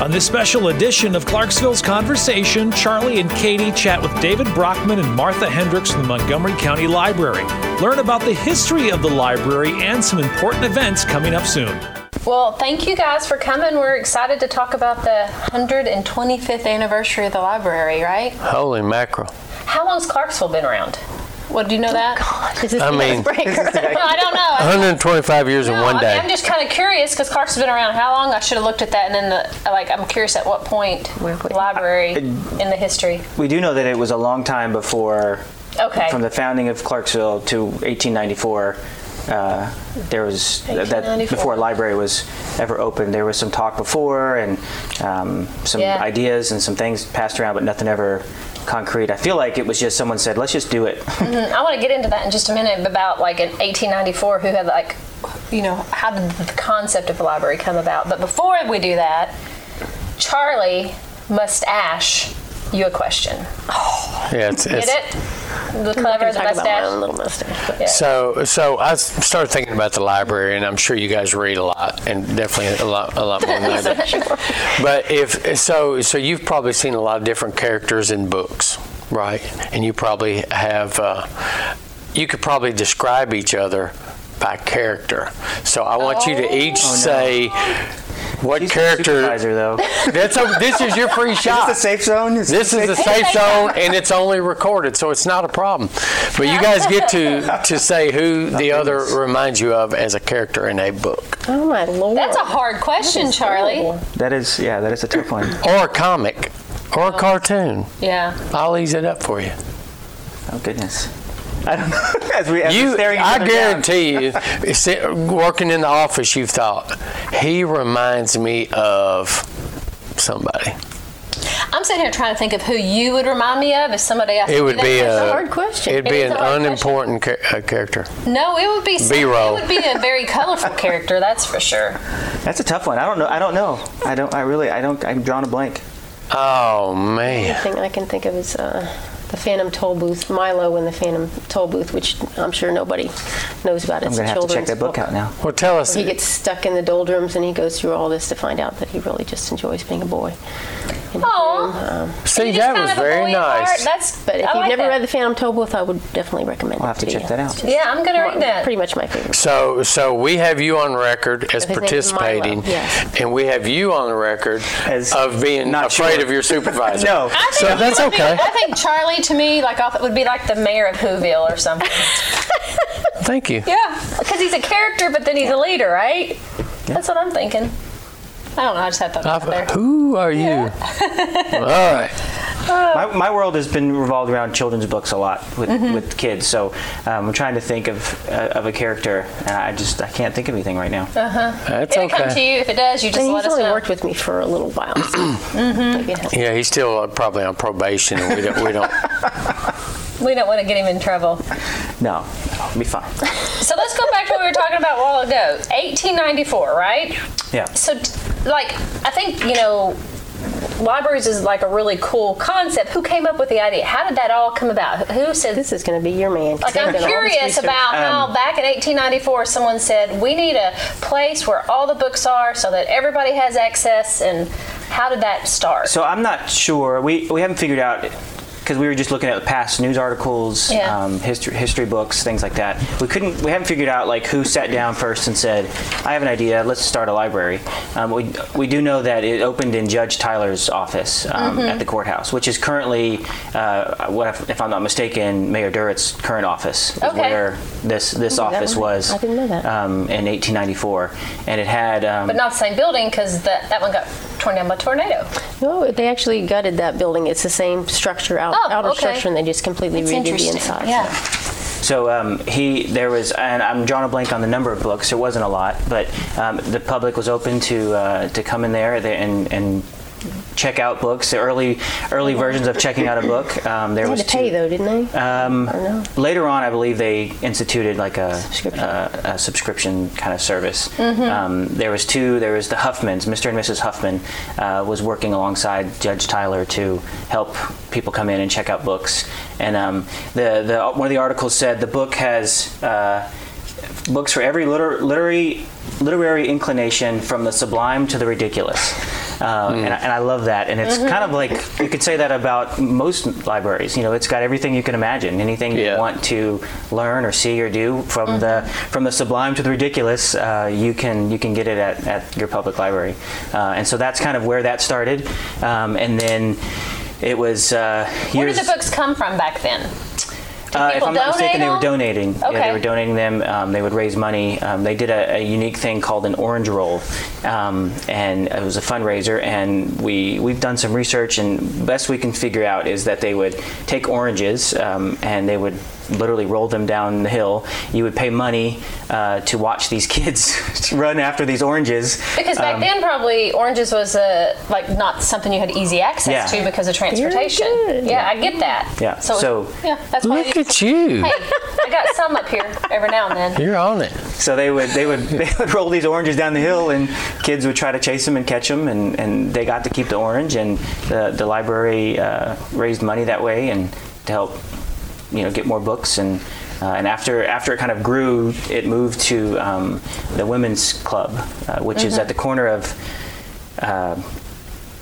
On this special edition of Clarksville's Conversation, Charlie and Katie chat with David Brockman and Martha Hendricks from the Montgomery County Library. Learn about the history of the library and some important events coming up soon. Well, thank you guys for coming. We're excited to talk about the 125th anniversary of the library, right? Holy mackerel. How long's Clarksville been around? What do you know that? Is this I mean- icebreaker? I don't know. 125 years in No, one I day. mean, I'm just kind of curious because Clark's been around how long? I should have looked at that and then the like. I'm curious at what point Where we- library in the history. We do know that it was a long time before, Okay. from the founding of Clarksville to 1894. Uh, there was that before a library was ever opened. There was some talk before and um, some Yeah. ideas and some things passed around, but nothing ever concrete. I feel like it was just someone said, "Let's just do it." Mm-hmm. I want to get into that in just a minute about like in 1894 who had like, you know, how did the concept of the library come about? But before we do that, Charlie must ask you a question. Yeah, it's, Get it's, it? The I'm clever, gonna the talk about my mustache. little mustache. Yeah. So, so I s- started thinking about the library, and I'm sure you guys read a lot, and definitely a lot, a lot more than I do. But if so, so you've probably seen a lot of different characters in books, right? And you probably have. Uh, you could probably describe each other by character. So I want you to each say what She's the character. supervisor, though. That's a, this is your free shot. Is this a safe zone? Is This is a safe zone, and it's only recorded, so it's not a problem. But you guys get to to say who the other reminds you of as a character in a book, Oh my lord. That's a hard question, Charlie. terrible. That is, yeah, that is a tough one. or a comic, or a oh. cartoon. Yeah. I'll ease it up for you. Oh goodness. I don't know. As we, as You, staring I other down. guarantee you, working in the office, you've thought he reminds me of somebody. I'm sitting here trying to think of who you would remind me of if somebody asked It me would that be question. a, a hard question. It'd be is an unimportant ca- uh, character. No, it would be B-roll. It would be a very colorful character, that's for sure. That's a tough one. I don't know. I don't know. I don't. I really. I don't. I'm drawing a blank. Oh man. The man. thing I can think of is uh, the Phantom Toll Booth, Milo in the Phantom Toll Booth, which I'm sure nobody knows about. I'm gonna have to check that book out now. Well, tell us. He gets stuck in the doldrums and he goes through all this to find out that he really just enjoys being a boy. in his Aw. room. Um, See, that was very boy at heart. nice. That's. but if I you've like never that. read the Phantom Toll Booth, I would definitely recommend I'll it have to to check you. that out. Yeah, I'm gonna read that. Pretty much my favorite. So, so we have you on record as His name is Milo, participating, yes. and we have you on the record As of being not afraid sure. of your supervisor. No. I think So that's okay. I think Charlie to me, like, off- would be like the mayor of Whoville or something. Thank you. yeah, because he's a character, but then he's a leader, right? That's what I'm thinking. I don't know. I just had that who are you? All right. My, my world has been revolved around children's books a lot with, Mm-hmm. with kids. So um, I'm trying to think of uh, of a character, and I just I can't think of anything right now. Uh That's It'll come to you. If it does, you just And let he's us only know. worked with me for a little while. So maybe it has- Yeah, he's still uh, probably on probation, and we don't. We don't. We don't want to get him in trouble. No, it'll be fine. So let's go back to what we were talking about a while ago. 1894, right? Yeah. So, like, I think, you know, libraries is like a really cool concept. Who came up with the idea? How did that all come about? Who said This is going to be your man? Like I'm done all this curious research. about how um, back in 1894 someone said we need a place where all the books are so that everybody has access and how did that start? So I'm not sure. We we haven't figured out because we were just looking at past news articles, Yeah. um, history history books, things like that. We couldn't. We haven't figured out like who sat down first and said, "I have an idea. Let's start a library." Um, we we do know that it opened in Judge Tyler's office um, Mm-hmm. at the courthouse, which is currently, uh, what if, if I'm not mistaken, Mayor Durrett's current office is Okay. where this this office was. I didn't know that. Um, in 1894, and it had. Um, but not the same building because that, that one got torn down by tornado. No, they actually gutted that building. It's the same structure, out, Oh, outer okay. structure, and they just completely It's redid the inside. Yeah. So um, he, there was, and I'm drawing a blank on the number of books. There wasn't a lot, but um, the public was open to uh, to come in there and and check out books. The early early versions of checking out a book. Um, there They had was to pay two- though, didn't they? Um, no? later on, I believe they instituted like a Subscription. uh, a subscription kind of service. Um, there was two. There was the Huffmans. Mr. and Mrs. Huffman uh, was working alongside Judge Tyler to help people come in and check out books. And um, the the one of the articles said the book has. Uh, Books for every liter- literary literary inclination, from the sublime to the ridiculous. Uh, and, I, and I love that. And it's kind of like you could say that about most libraries. You know, it's got everything you can imagine, anything Yeah. you want to learn or see or do, from the from the sublime to the ridiculous. Uh, you can you can get it at, at your public library, uh, and so that's kind of where that started. Um, and then it was uh, Where did the books come from back then? Uh, if I'm not mistaken, they were donating. Yeah, Okay. they were donating them. Um, they would raise money. Um, they did a, a unique thing called an orange roll, um, and it was a fundraiser. And we we've done some research, and best we can figure out is that they would take oranges um, and they would literally roll them down the hill. You would pay money uh, to watch these kids run after these oranges. Because back Um, then, probably oranges was a like not something you had easy access Yeah. to because of transportation. good. Yeah, I get that. Yeah, So, so- yeah, that's why. Look at you. Hey, I got some up here every now and then. You're on it. So they would they would they would roll these oranges down the hill, and kids would try to chase them and catch them, and, and they got to keep the orange, and the the library uh, raised money that way, and to help you know get more books, and uh, and after after it kind of grew, it moved to um, the women's club, uh, which is at the corner of uh,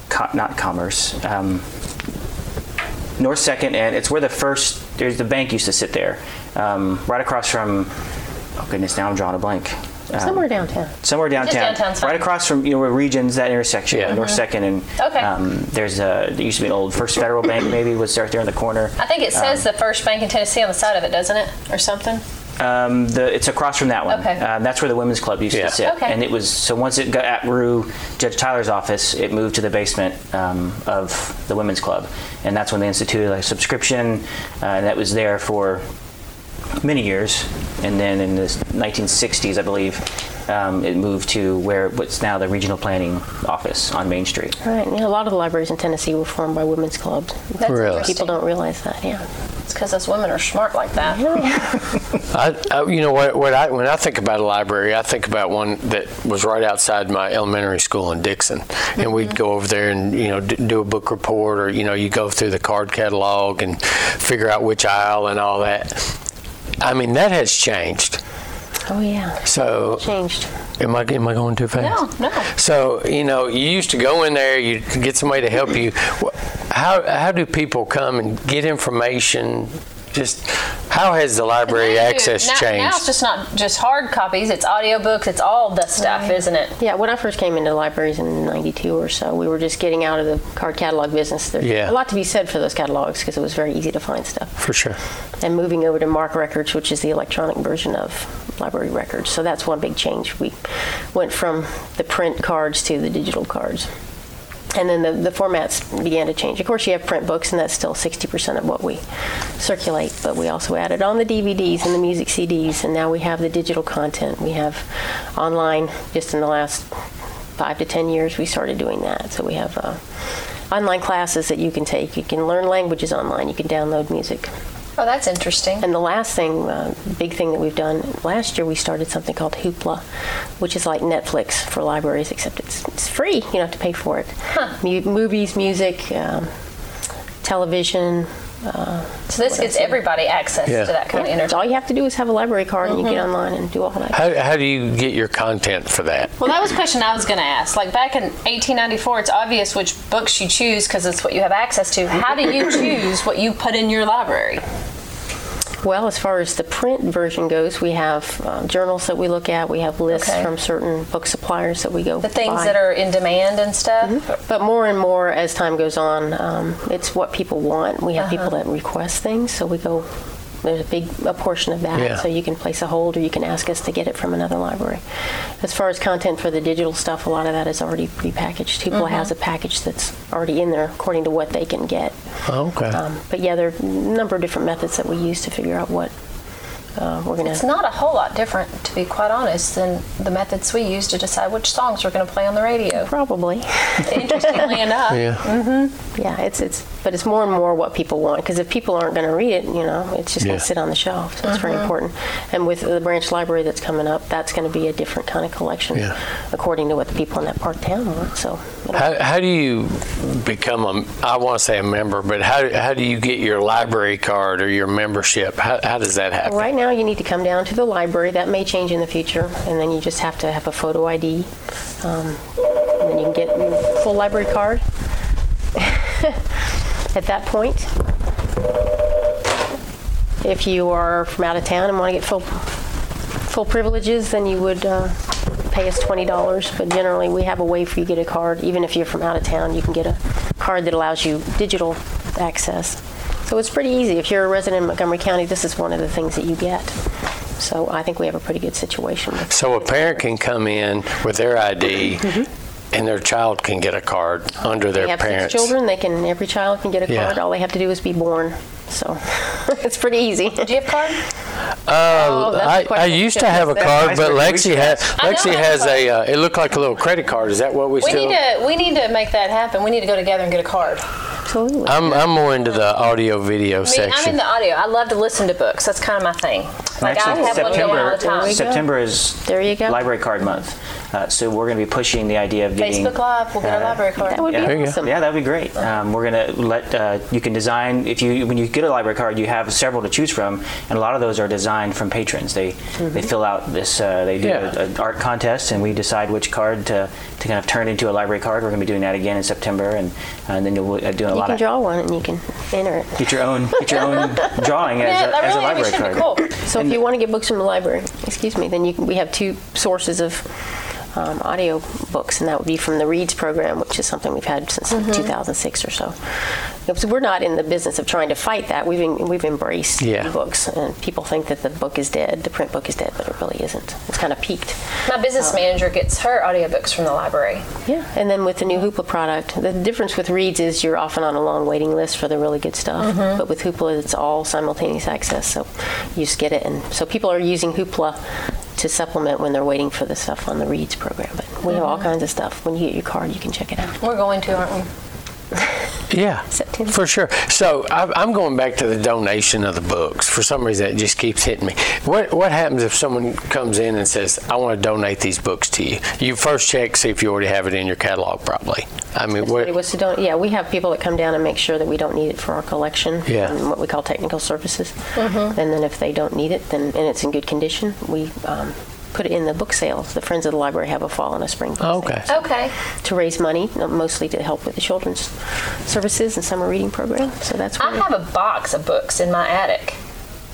co- not Commerce. Um, North Second, and it's where the first there's the bank used to sit there, um, right across from. Oh goodness, now I'm drawing a blank. Um, Somewhere downtown. somewhere downtown, downtown's fine. right across from you know Regions that intersection, Yeah. North Second, and Okay. um, there's a there used to be an old First Federal Bank maybe was right there in the corner. I think it says the first bank in Tennessee on the side of it, doesn't it, or something? Um, the, it's across from that one. Okay. Um, that's where the women's club used Yeah. to sit. Okay. And it was so once it got outgrew Judge Tyler's office, it moved to the basement um, of the women's club, and that's when they instituted a subscription, uh, and that was there for many years. And then in the 1960s, I believe, um, it moved to where what's now the regional planning office on Main Street. Right. You know, a lot of the libraries in Tennessee were formed by women's clubs. That's Really? interesting. People don't realize that. Yeah. It's because us women are smart like that. I, I, you know what? What I when I think about a library, I think about one that was right outside my elementary school in Dixon, and we'd go over there and you know d- do a book report, or you know you go through the card catalog and figure out which aisle and all that. I mean that has changed. Oh yeah. So Changed. am I am I going too fast? No, no. So you know, you used to go in there, you get somebody to help you. How how do people come and get information? Just how has the library Now you- access now, changed? Now it's just not just hard copies; it's audiobooks. It's all the stuff, isn't it? Yeah, when I first came into libraries in '92 or so, we were just getting out of the card catalog business. There's Yeah. a lot to be said for those catalogs because it was very easy to find stuff. For sure. And moving over to MARC Records, which is the electronic version of library records, so that's one big change. We went from the print cards to the digital cards. And then the, the formats began to change. Of course, you have print books, and that's still 60% of what we circulate. But we also added on the DVDs and the music CDs, and now we have the digital content. We have online. Just in the last five to 10 years, we started doing that. So we have uh, online classes that you can take. You can learn languages online. You can download music. Oh, that's interesting. And the last thing, uh, big thing that we've done last year, we started something called Hoopla, which is like Netflix for libraries, except it's, it's free. You don't have to pay for it. Mu- movies, music, um, television. Uh, So this gives everybody access Yeah. to that kind of yeah, internet. all you have to do is have a library card, and you get online and do all that. How, how do you get your content for that? Well, that was a question I was going to ask. Like back in 1894, it's obvious which books you choose because it's what you have access to. How do you choose what you put in your library? Well, as far as the print version goes, we have uh, journals that we look at. We have lists Okay. from certain book suppliers that we go. The things buy. that are in demand and stuff. But more and more as time goes on, um, it's what people want. We have Uh-huh. people that request things, so we go. There's a big a portion of that, Yeah. so you can place a hold or you can ask us to get it from another library. As far as content for the digital stuff, a lot of that is already prepackaged. People Mm-hmm. has a package that's already in there according to what they can get. Okay. Um, but yeah, there are a number of different methods that we use to figure out what uh, we're gonna. It's not a whole lot different, to be quite honest, than the methods we use to decide which songs we're going to play on the radio. Probably, Interestingly enough. yeah. yeah. It's it's, but it's more and more what people want because if people aren't going to read it, you know, it's just Yeah. going to sit on the shelf. So it's very important. And with the branch library that's coming up, that's going to be a different kind of collection Yeah. according to what the people in that part of town want. So. How, how do you become a, I want to say a member, but how, how do you get your library card or your membership? How, how does that happen? Right now, you need to come down to the library. That may change in the future, and then you just have to have a photo ID. Um, and then you can get a full library card. At that point, if you are from out of town and want to get full full privileges, then you would uh, pay us twenty dollars. But generally, we have a way for you to get a card. Even if you're from out of town, you can get a card that allows you digital access. So it's pretty easy. If you're a resident in Montgomery County, this is one of the things that you get. So I think we have a pretty good situation. So a parent can come in with their ID and their child can get a card under their They have parents. six children. They can. Every child can get a Yeah. card. All they have to do is be born. So it's pretty easy. Do you have a card? Oh, I, I used to have a card, but Lexi has Lexi has a a. Uh, it looked like a little credit card. Is that what we, We still? need to we need to make that happen. We need to go together and get a card. Absolutely. I'm I'm more into the audio video I mean, section. I'm in the audio. I love to listen to books. That's kind of my thing. Like I Actually, have one all the September time. There we go. September is There you go. Library Card Month, uh, so we're going to be pushing the idea of getting Facebook Live. We'll get a uh, library card. that would be Yeah. There awesome. Yeah, that'd be great. Um, we're gonna let uh, you can design if you when you get a library card, you have several to choose from, and a lot of those are designed from patrons. They Mm-hmm. they fill out this uh, they do Yeah. an art contest, and we decide which card to, to kind of turn into a library card. We're gonna be doing that again in September, and, and then you'll uh, doing a You lot can of draw one and you can enter it. get your own get your own drawing as, Yeah, a, that as a library card. be cool. So if you want to get books from the library, excuse me, then you can, we have two sources of um, audio books, and that would be from the READS program, which is something we've had since Mm-hmm. 2006 or so. So we're not in the business of trying to fight that. We've en- we've embraced Yeah. books, and people think that the book is dead, the print book is dead, but it really isn't. It's kind of peaked. My business manager gets her audiobooks from the library. Yeah, and then with the new Hoopla product, the difference with READS is you're often on a long waiting list for the really good stuff. Mm-hmm. But with Hoopla, it's all simultaneous access, so you just get it. And so people are using Hoopla to supplement when they're waiting for the stuff on the READS program. But we have Mm-hmm. all kinds of stuff. When you get your card, you can check it out. We're going to, aren't we? Yeah, September. for sure. So I, I'm going back to the donation of the books. For some reason, it just keeps hitting me. What What happens if someone comes in and says, "I want to donate these books to you"? You first check see if you already have it in your catalog, probably. I mean, what? was to don- yeah, we have people that come down and make sure that we don't need it for our collection. Yeah. And what we call technical services. Mm-hmm. And then if they don't need it, then and it's in good condition, we um, put it in the book sales. The Friends of the Library have a fall and a spring book Oh, okay. sale Okay. to raise money, uh, mostly to help with the children's services and summer reading program. So that's I have a box of books in my attic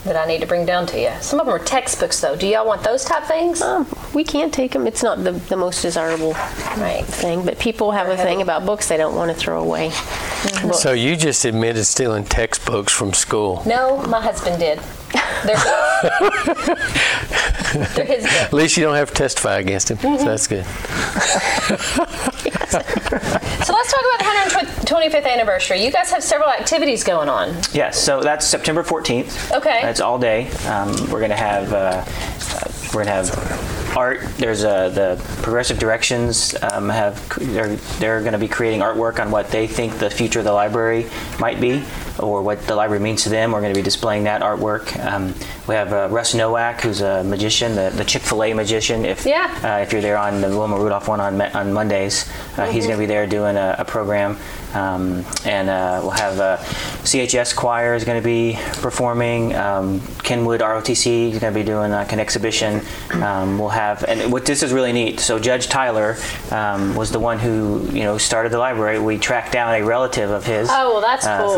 that I need to bring down to you. Some of them are textbooks, though. Do y'all want those type things? um, we can't take them. It's not the, the most desirable Right. thing, but people have a thing about books they don't want to throw away. Books. So you just admitted stealing textbooks from school. No, my husband did. They're, They're his At least you don't have to testify against him. Mm-hmm. So that's good. So let's talk about the 125th anniversary. You guys have several activities going on. Yes, so that's September 14th. Okay. That's all day. Um, we're gonna have uh, uh, we're gonna have art. There's uh, the Progressive Directions um, have they're they're gonna be creating artwork on what they think the future of the library might be, or what the library means to them. We're gonna be displaying that artwork. Um, we have uh, Russ Nowak, who's a magician, the, the Chick Fil A magician. If Yeah. uh, if you're there on the Wilma Rudolph one on on Mondays, uh, he's going to be there doing a, a program, um, and uh, we'll have uh, CHS Choir is going to be performing. Um, Kenwood ROTC is going to be doing like an exhibition. Um, we'll have, and what this is really neat. So Judge Tyler um, was the one who you know started the library. We tracked down a relative of his. Oh, well, that's uh, cool.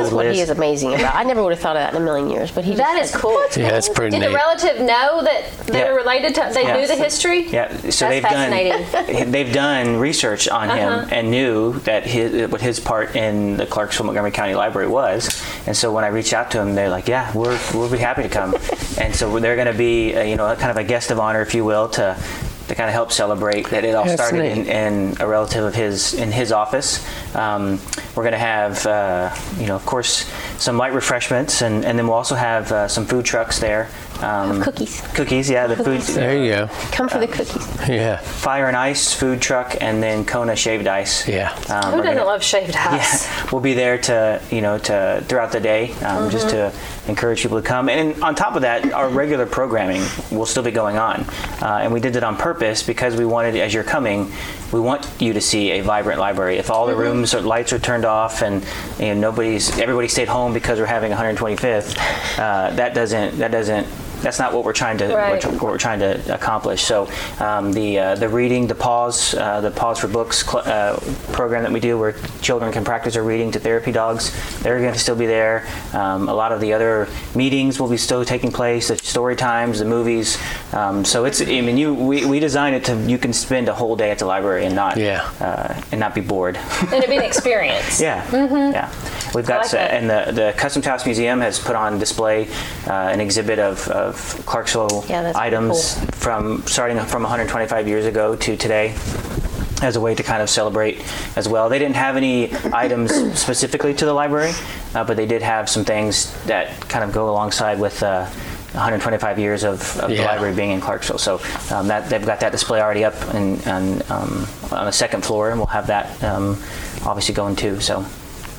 That's what he lives- is amazing about. I never would have thought of that in a million years, but he just That is has- cool. Yeah, that's pretty Did the relative know that they Yeah. related to? They Yeah. knew the history. Yeah, so That's they've fascinating. done they've done research on Uh-huh. him and knew that his what his part in the Clarksville Montgomery County Library was. And so when I reached out to them, they're like, "Yeah, we're we'll be happy to come." and so they're going to be uh, you know kind of a guest of honor, if you will, to to kind of help celebrate that it all started in, in a relative of his in his office. Um, we're going to have uh, you know of course some light refreshments, and, and then we'll also have uh, some food trucks there. Um, Cookies. Cookies, yeah, the food. There you go. Come for the cookies. Yeah. Fire and Ice food truck, and then Kona shaved ice. Yeah. Um, Who we're doesn't gonna- love shaved ice? Yeah, we'll be there to you know to throughout the day, um, just to encourage people to come. And on top of that, our regular programming will still be going on, uh, and we did it on purpose because we wanted, as you're coming, we want you to see a vibrant library. If all the rooms or lights are turned off and you know, nobody's everybody stayed home because we're having 125th, uh, that doesn't that doesn't that's not what we're trying to Right. what we're trying to accomplish. So um, the uh, the reading, the paws, uh, the paws for books cl- uh, program that we do, where children can practice their reading to therapy dogs, they're going to still be there. Um, a lot of the other meetings will be still taking place. The story times, the movies. Um, so it's I mean you we, we design it to you can spend a whole day at the library and not Yeah. uh, and not be bored. And it'd be an experience. Yeah, yeah. We've got, like that. and the, the Custom House Museum has put on display uh, an exhibit of, of Clarksville Yeah, items cool. from starting from 125 years ago to today as a way to kind of celebrate as well. They didn't have any items specifically to the library, uh, but they did have some things that kind of go alongside with. Uh, 125 years of, of the library being in Clarksville, so um, that they've got that display already up and, and um, on the second floor, and we'll have that um, obviously going too. So,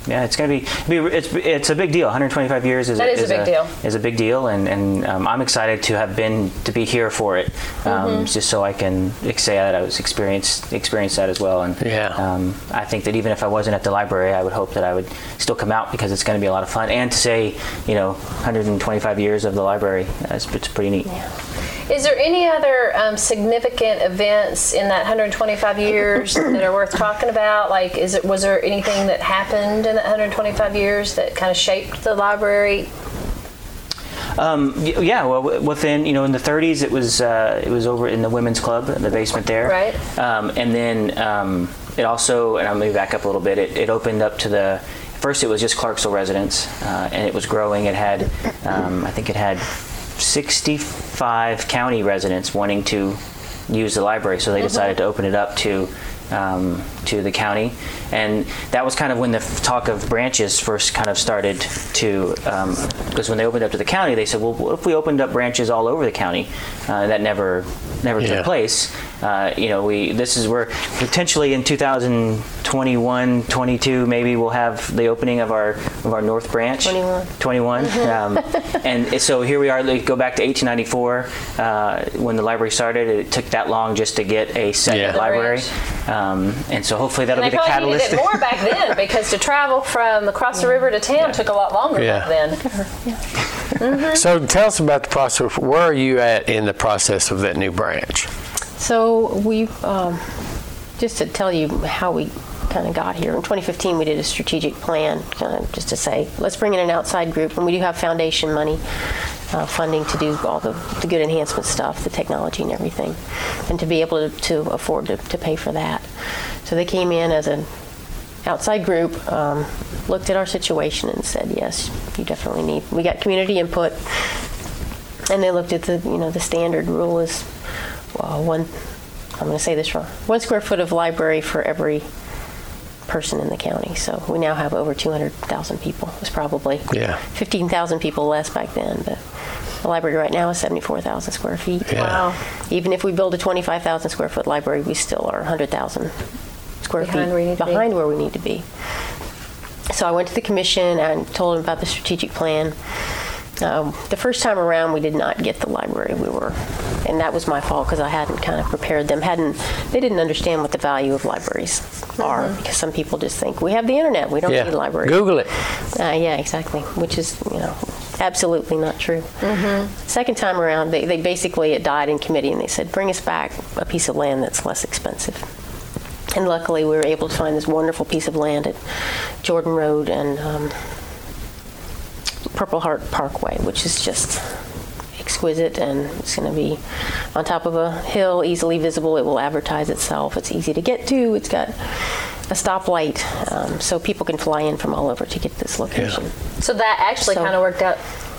yeah, it's going to be, be it's it's a big deal. 125 years is That is a big deal. Is a big deal, and and um, I'm excited to have been to be here for it, um, Mm-hmm. just so I can say that I was experienced experienced that as well. And Yeah. um, I think that even if I wasn't at the library, I would hope that I would still come out because it's going to be a lot of fun. And to say, you know, 125 years of the library, uh, it's, it's pretty neat. Is there any other um, significant events in that 125 years that are worth talking about? Like, is it was there anything that happened in that 125 years that kind of shaped the library? Um, yeah, well, within you know in the 30s, it was uh, it was over in the women's club, in the basement there. Right. Um, and then um, it also, and I'll move back up a little bit. It, it opened up to the first. It was just Clarksville residents, uh, and it was growing. It had, um, I think, it had 65 county residents wanting to use the library, so they mm-hmm. decided to open it up to um, to the county, and that was kind of when the f- talk of branches first kind of started to. Because when they opened up to the county, they said, "Well, what if we opened up branches all over the county?" Uh, that never never Yeah. took place. Uh, you know, we this is where potentially in 2021, 22, maybe we'll have the opening of our of our North Branch. 21. 21. Um, and so here we are. Like, go back to 1894 uh, when the library started. It took that long just to get a second Yeah. library, Branch. Um, and so hopefully that'll And be they the catalyst. needed it more back then because to travel from across the river to town took a lot longer Yeah. back then. So tell us about the process. Where are you at in the process of that new branch? So we, um, just to tell you how we kind of got here. In 2015, we did a strategic plan, kind of just to say, let's bring in an outside group, and we do have foundation money. Uh, funding to do all the, the good enhancement stuff, the technology and everything, and to be able to, to afford to, to pay for that. So they came in as an outside group, um, looked at our situation and said, yes, you definitely need. We got community input, and they looked at the you know the standard rule is well, one. I'm going to say this wrong. One square foot of library for every person in the county. So we now have over 200,000 people. It was probably Yeah. 15,000 people less back then, but the library right now is 74,000 square feet. Yeah. Wow. Even if we build a 25,000 square foot library, we still are 100,000 square Behind feet where you need to be. behind where we need to be. So I went to the commission and told them about the strategic plan. Um, the first time around, we did not get the library. We were, and that was my fault because I hadn't kind of prepared them. hadn't They didn't understand what the value of libraries are because some people just think we have the internet, we don't Yeah. need libraries. Google it. Uh, yeah, exactly. Which is, you know, absolutely not true. Second time around, they, they basically it died in committee, and they said, "Bring us back a piece of land that's less expensive." And luckily, we were able to find this wonderful piece of land at Jordan Road and um, Purple Heart Parkway, which is just exquisite and it's going to be on top of a hill, easily visible. It will advertise itself. It's easy to get to. It's got a stoplight, um, so people can fly in from all over to get this location. So that actually So- kind of worked out.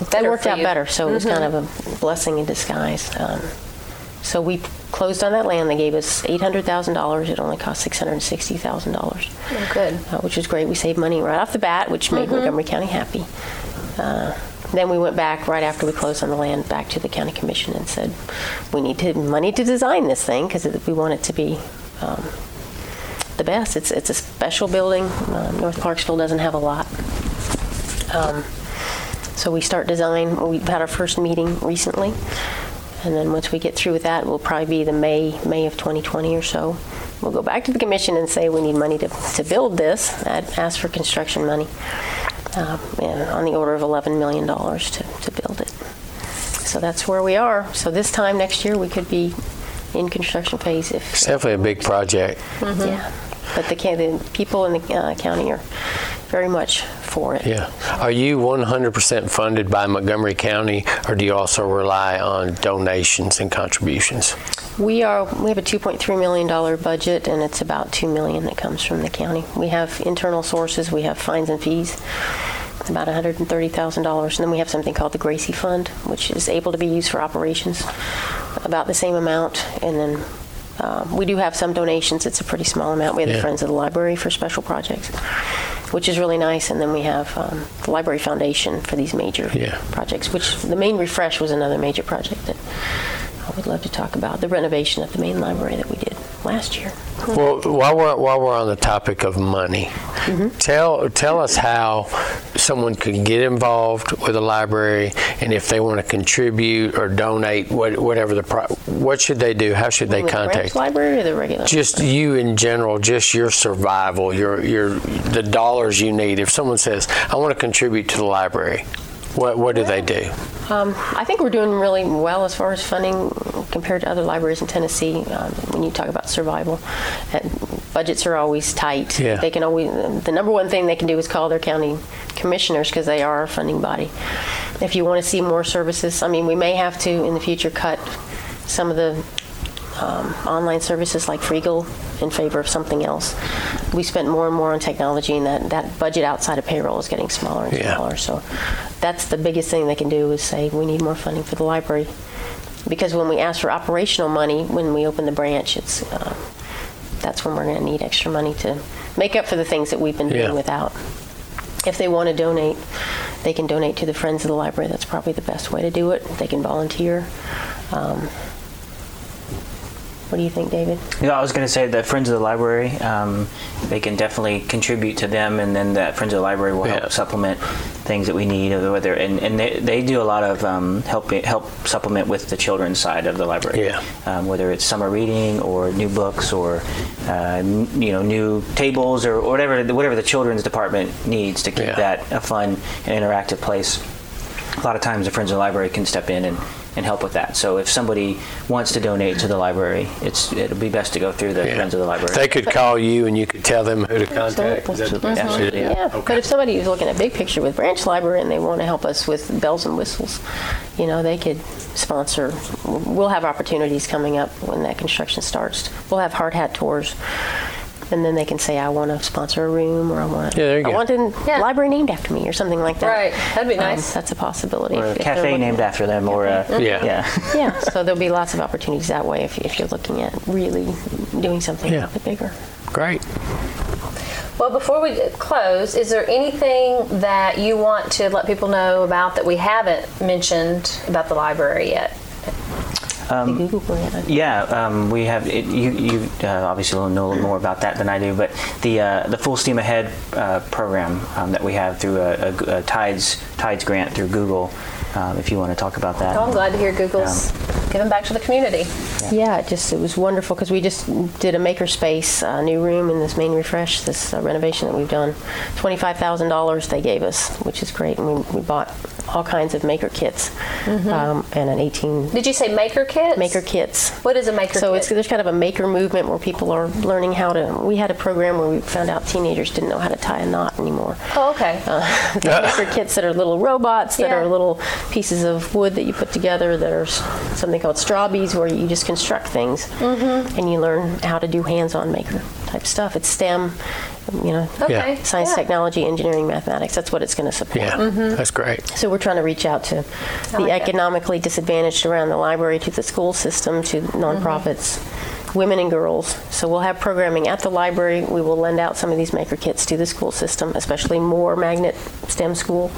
That worked out you. better, so it was kind of a blessing in disguise. Um, so we closed on that land. They gave us $800,000. It only cost $660,000 Oh, good. uh, which was great. We saved money right off the bat, which made Montgomery County happy. Uh, then we went back right after we closed on the land back to the county commission and said, we need to, money to design this thing because we want it to be um, the best. It's it's a special building. Um, North Clarksville doesn't have a lot. Um, so we start design. We had our first meeting recently, and then once we get through with that, we'll probably be the May May of 2020 or so. We'll go back to the commission and say we need money to, to build this. Ask for construction money, uh, and on the order of 11 million dollars to, to build it. So that's where we are. So this time next year, we could be in construction phase if It's definitely a big project. yeah. But the, the people in the uh, county are very much for it. Yeah. Are you 100% funded by Montgomery County, or do you also rely on donations and contributions? We are we have a 2.3 million dollar budget, and it's about two million that comes from the county. We have internal sources. We have fines and fees. About $130,000, and then we have something called the Gracie Fund, which is able to be used for operations, about the same amount. And then um, we do have some donations. It's a pretty small amount. We have Yeah. the Friends of the Library for special projects, which is really nice. And then we have um, the Library Foundation for these major Yeah. projects, which the main refresh was another major project that I would love to talk about. The renovation of the main library that we did last year. Well, while we're, while we're on the topic of money, mm-hmm. tell tell us how someone can get involved with a library, and if they want to contribute or donate, what, whatever the pro- what should they do? How should they the contact? library or the regular? Just you in general, just your survival, your your the dollars you need. If someone says, "I want to contribute to the library," what what do they do? Um, I think we're doing really well as far as funding compared to other libraries in Tennessee. Um, when you talk about survival, budgets are always tight. Yeah. They can always. The number one thing they can do is call their county commissioners because they are our funding body. If you want to see more services, I mean, we may have to in the future cut some of the um, online services like Freegal in favor of something else. We spent more and more on technology, and that, that budget outside of payroll is getting smaller and Yeah. smaller. So that's the biggest thing they can do is say we need more funding for the library. Because when we ask for operational money, when we open the branch, it's uh, that's when we're going to need extra money to make up for the things that we've been doing without. If they want to donate, they can donate to the Friends of the Library. That's probably the best way to do it. They can volunteer. Um, what do you think, David? Yeah, I was going to say the Friends of the Library, um, they can definitely contribute to them, and then that Friends of the Library will Yeah. help supplement things that we need. Whether and, and they, they do a lot of um, help help supplement with the children's side of the library. Yeah. Um, whether it's summer reading or new books or uh, n- you know new tables or whatever whatever the children's department needs to keep Yeah. that a fun and interactive place. A lot of times, the Friends of the Library can step in and, and help with that. So if somebody wants to donate to the library, it's it'll be best to go through the Yeah. Friends of the Library. They could call you, and you could tell them who to contact. Is that the best way Absolutely, it? Yeah, but if somebody is looking at big picture with Branch Library and they want to help us with bells and whistles, you know, they could sponsor. We'll have opportunities coming up when that construction starts. We'll have hard hat tours. And then they can say, I want to sponsor a room, or I want, Yeah, there you I go. want a Yeah. library named after me, or something like that. Right. That'd be Um, nice. that's a possibility. or a if- if cafe named after them, or a, Yeah. yeah. Yeah, so there'll be lots of opportunities that way if, if you're looking at really doing something Yeah. a bit bigger. Great. Well, before we close, is there anything that you want to let people know about that we haven't mentioned about the library yet? The Google grant. Yeah, um, we have. It, you you uh, obviously will know more about that than I do, but the uh, the full steam ahead uh, program um, that we have through a, a, a Tides Tides grant through Google. Um, if you want to talk about that. Oh, I'm glad to hear Google's giving back to the community. Yeah, it just it was wonderful because we just did a makerspace uh, new room in this main refresh, this uh, renovation that we've done. Twenty five thousand dollars they gave us, which is great, and we, we bought all kinds of maker kits um, and an eighteen Did you say maker kits? maker kits. What is a maker So kit? it's there's kind of a maker movement where people are learning how to. We had a program where we found out teenagers didn't know how to tie a knot anymore. oh, okay. Uh, the maker kits that are little robots that Yeah. are little pieces of wood that you put together that are something called strawbees where you just construct things Mm-hmm. and you learn how to do hands-on maker type stuff it's stem you know okay. science yeah. technology engineering mathematics that's what it's going to support Yeah, that's great. so we're trying to reach out to the like that. economically disadvantaged around the library, to the school system, to nonprofits, women and girls. So we'll have programming at the library. We will lend out some of these maker kits to the school system, especially Moore Magnet STEM School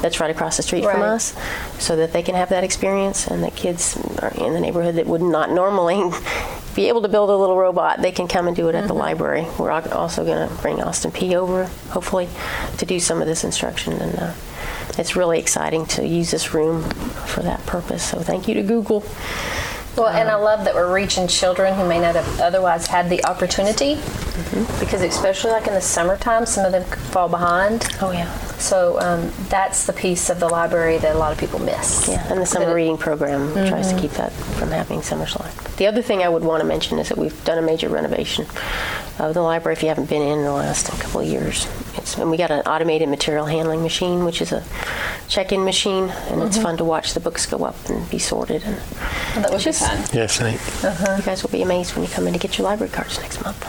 that's right across the street from us, so that they can have that experience and that kids are in the neighborhood that would not normally be able to build a little robot, they can come and do it at the library. We're also going to bring Austin Peay over, hopefully, to do some of this instruction and. Uh, it's really exciting to use this room for that purpose. So thank you to Google. Well, and I love that we're reaching children who may not have otherwise had the opportunity, Mm-hmm. because especially like in the summertime, some of them fall behind. Oh yeah. So um, that's the piece of the library that a lot of people miss. Yeah, and the summer But it- reading program tries to keep that from happening summer slide. The other thing I would want to mention is that we've done a major renovation of the library. If you haven't been in the last couple of years, it's and we got an automated material handling machine, which is a check-in machine, and it's mm-hmm. fun to watch the books go up and be sorted. And oh, That would be Just- fun. Yes, neat. Uh-huh. you guys will be amazed when you come in to get your library cards next month.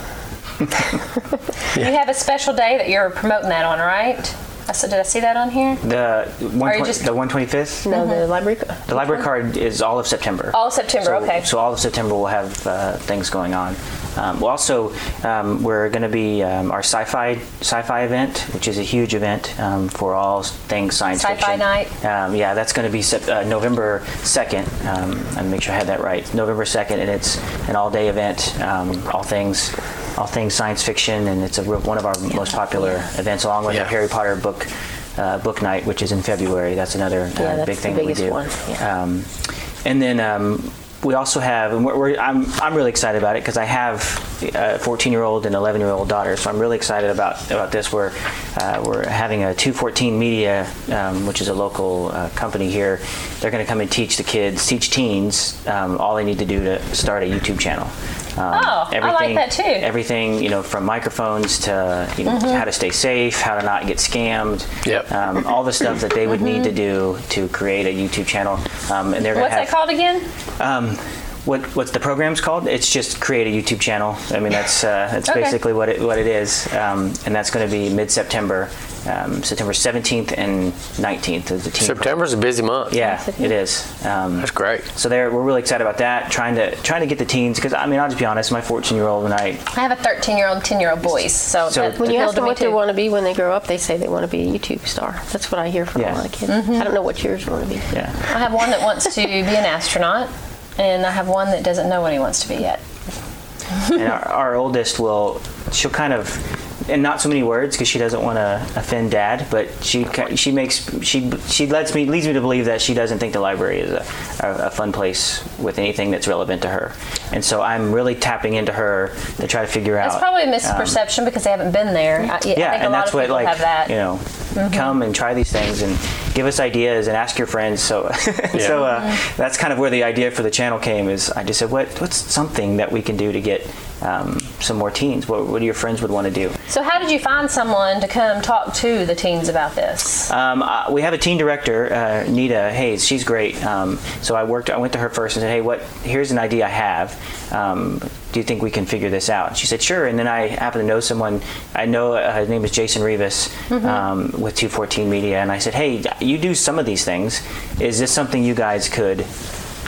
You have a special day that you're promoting that on, right? I said, did I see that on here? The one Are just- the 125th. No, the library. The library card is all of September. All of September, So- okay. So all of September we'll have uh, things going on. Um, we'll also, um, we're going to be um, our sci-fi sci-fi event, which is a huge event um, for all things science fiction. Sci-fi night? Um, yeah, that's going to be Sep- uh, November 2nd. Um, and make sure I had that right. November 2nd, and it's an all-day event, um, all things. All things science fiction, and it's a, real- one of our most popular events, along with Yeah. our Harry Potter book uh, book night, which is in February. That's another uh, that's big the thing that we do. one, yeah. Um, and then um, we also have, and we're, we're, I'm, I'm really excited about it because I have a 14 year old and 11 year old daughter, so I'm really excited about, about this. We're, uh, we're having a 214 Media, um, which is a local uh, company here. They're going to come and teach the kids, teach teens um, all they need to do to start a YouTube channel. Um, Oh, I like that too. Everything, you know, from microphones to you know, Mm-hmm. how to stay safe, how to not get scammed. Yep. Um, all the stuff that they would need to do to create a YouTube channel. Um, and they're going What's to that called again? um, what what's the program's called? It's just create a YouTube channel. I mean, that's uh, that's Okay. basically what it what it is, um, and that's going to be mid September, um, September 17th and 19th is the team. September's a busy month. Yeah, it is. Um, That's great. so they're, we're really excited about that. Trying to trying to get the teens because I mean I'll just be honest. My 14 year old and I I have a 13 year old, 10 year old boys. So, So- that When you ask them me what they want to be when they grow up, they say they want to be a YouTube star. That's what I hear from Yeah. a lot of kids. Mm-hmm. I don't know what yours want to be. yeah. I have one that wants to be an astronaut, and I have one that doesn't know what he wants to be yet. and our, our oldest will she'll kind of and not so many words because she doesn't want to offend dad but she she makes she she lets me leads me to believe that she doesn't think the library is a, a, a fun place with anything that's relevant to her and so i'm really tapping into her to try to figure out It's probably a um, misperception because they haven't been there. I, yeah, I think yeah, a and lot that's of what people like have that. you know, come and try these things and give us ideas and ask your friends. So, so uh, that's kind of where the idea for the channel came. Is I just said, what what's something that we can do to get um, some more teens? What what do your friends would want to do? So, how did you find someone to come talk to the teens about this? Um, uh, we have a teen director, uh, Nita Hayes. She's great. Um, so I worked. I went to her first and said, "Hey, what? Here's an idea I have. Um, do you think we can figure this out?" She said, "Sure." And then I happen to know someone. I know uh, his name is Jason Rivas um, with 214 Media, and I said, "Hey, you do some of these things. Is this something you guys could?"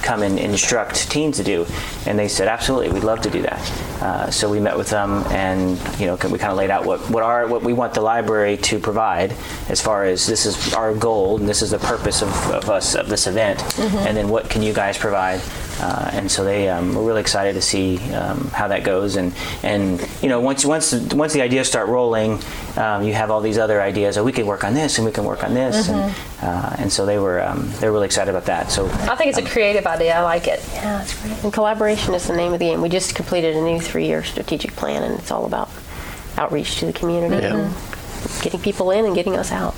Come and instruct teens to do. And they said absolutely we'd love to do that. Uh, so we met with them and you know we kind of laid out what, what our what we want the library to provide as far as this is our goal and this is the purpose of, of us of this event. And then what can you guys provide uh, and so they um, we're really excited to see um, how that goes and and you know once once once the ideas start rolling um, you have all these other ideas oh we can work on this and we can work on this and uh, and so they were um, they're really excited about that so I think it's a creative idea. I like it. Yeah, that's great. And collaboration is the name of the game. We just completed a new three-year strategic plan, and it's all about outreach to the community Yeah. and getting people in and getting us out.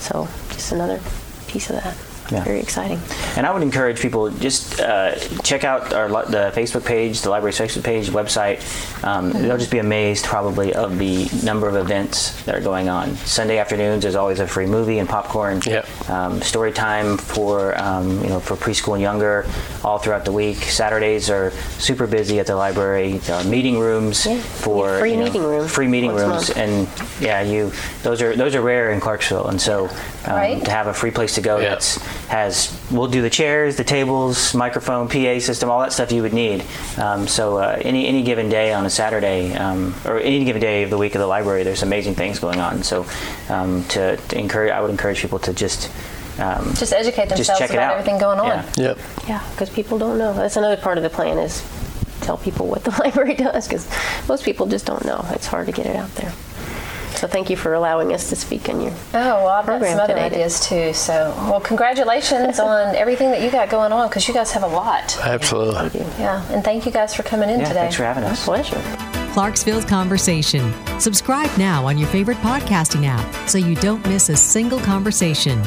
So just another piece of that. Yeah. Very exciting. And I would encourage people just uh, check out our li- the Facebook page, the library's Facebook page, website. Um, They'll just be amazed probably of the number of events that are going on. Sunday afternoons, there's always a free movie and popcorn. Yep. Um, story time for um, you know for preschool and younger, all throughout the week. Saturdays are super busy at the library. There are meeting rooms Yeah. for Free you know, meeting room Free meeting once a rooms, and yeah, you those are those are rare in Clarksville, and so um, Right. to have a free place to go Yeah. that's has we'll do the chairs, the tables, microphone, PA system, all that stuff you would need. Um, so uh, any any given day on a Saturday um, or any given day of the week of the library, there's amazing things going on. So um, to, to encourage, I would encourage people to just um, Just educate just themselves check it about out. everything going on. Yeah. Yep. Yeah, because people don't know. That's another part of the plan is tell people what the library does, because most people just don't know. It's hard to get it out there. So thank you for allowing us to speak on your. Oh, well, I've got some other today. ideas too. So, well, congratulations on everything that you got going on because you guys have a lot. Absolutely. Yeah, and thank you guys for coming in Yeah, today. thanks for having us. Pleasure. Clarksville's Conversation. Subscribe now on your favorite podcasting app so you don't miss a single conversation.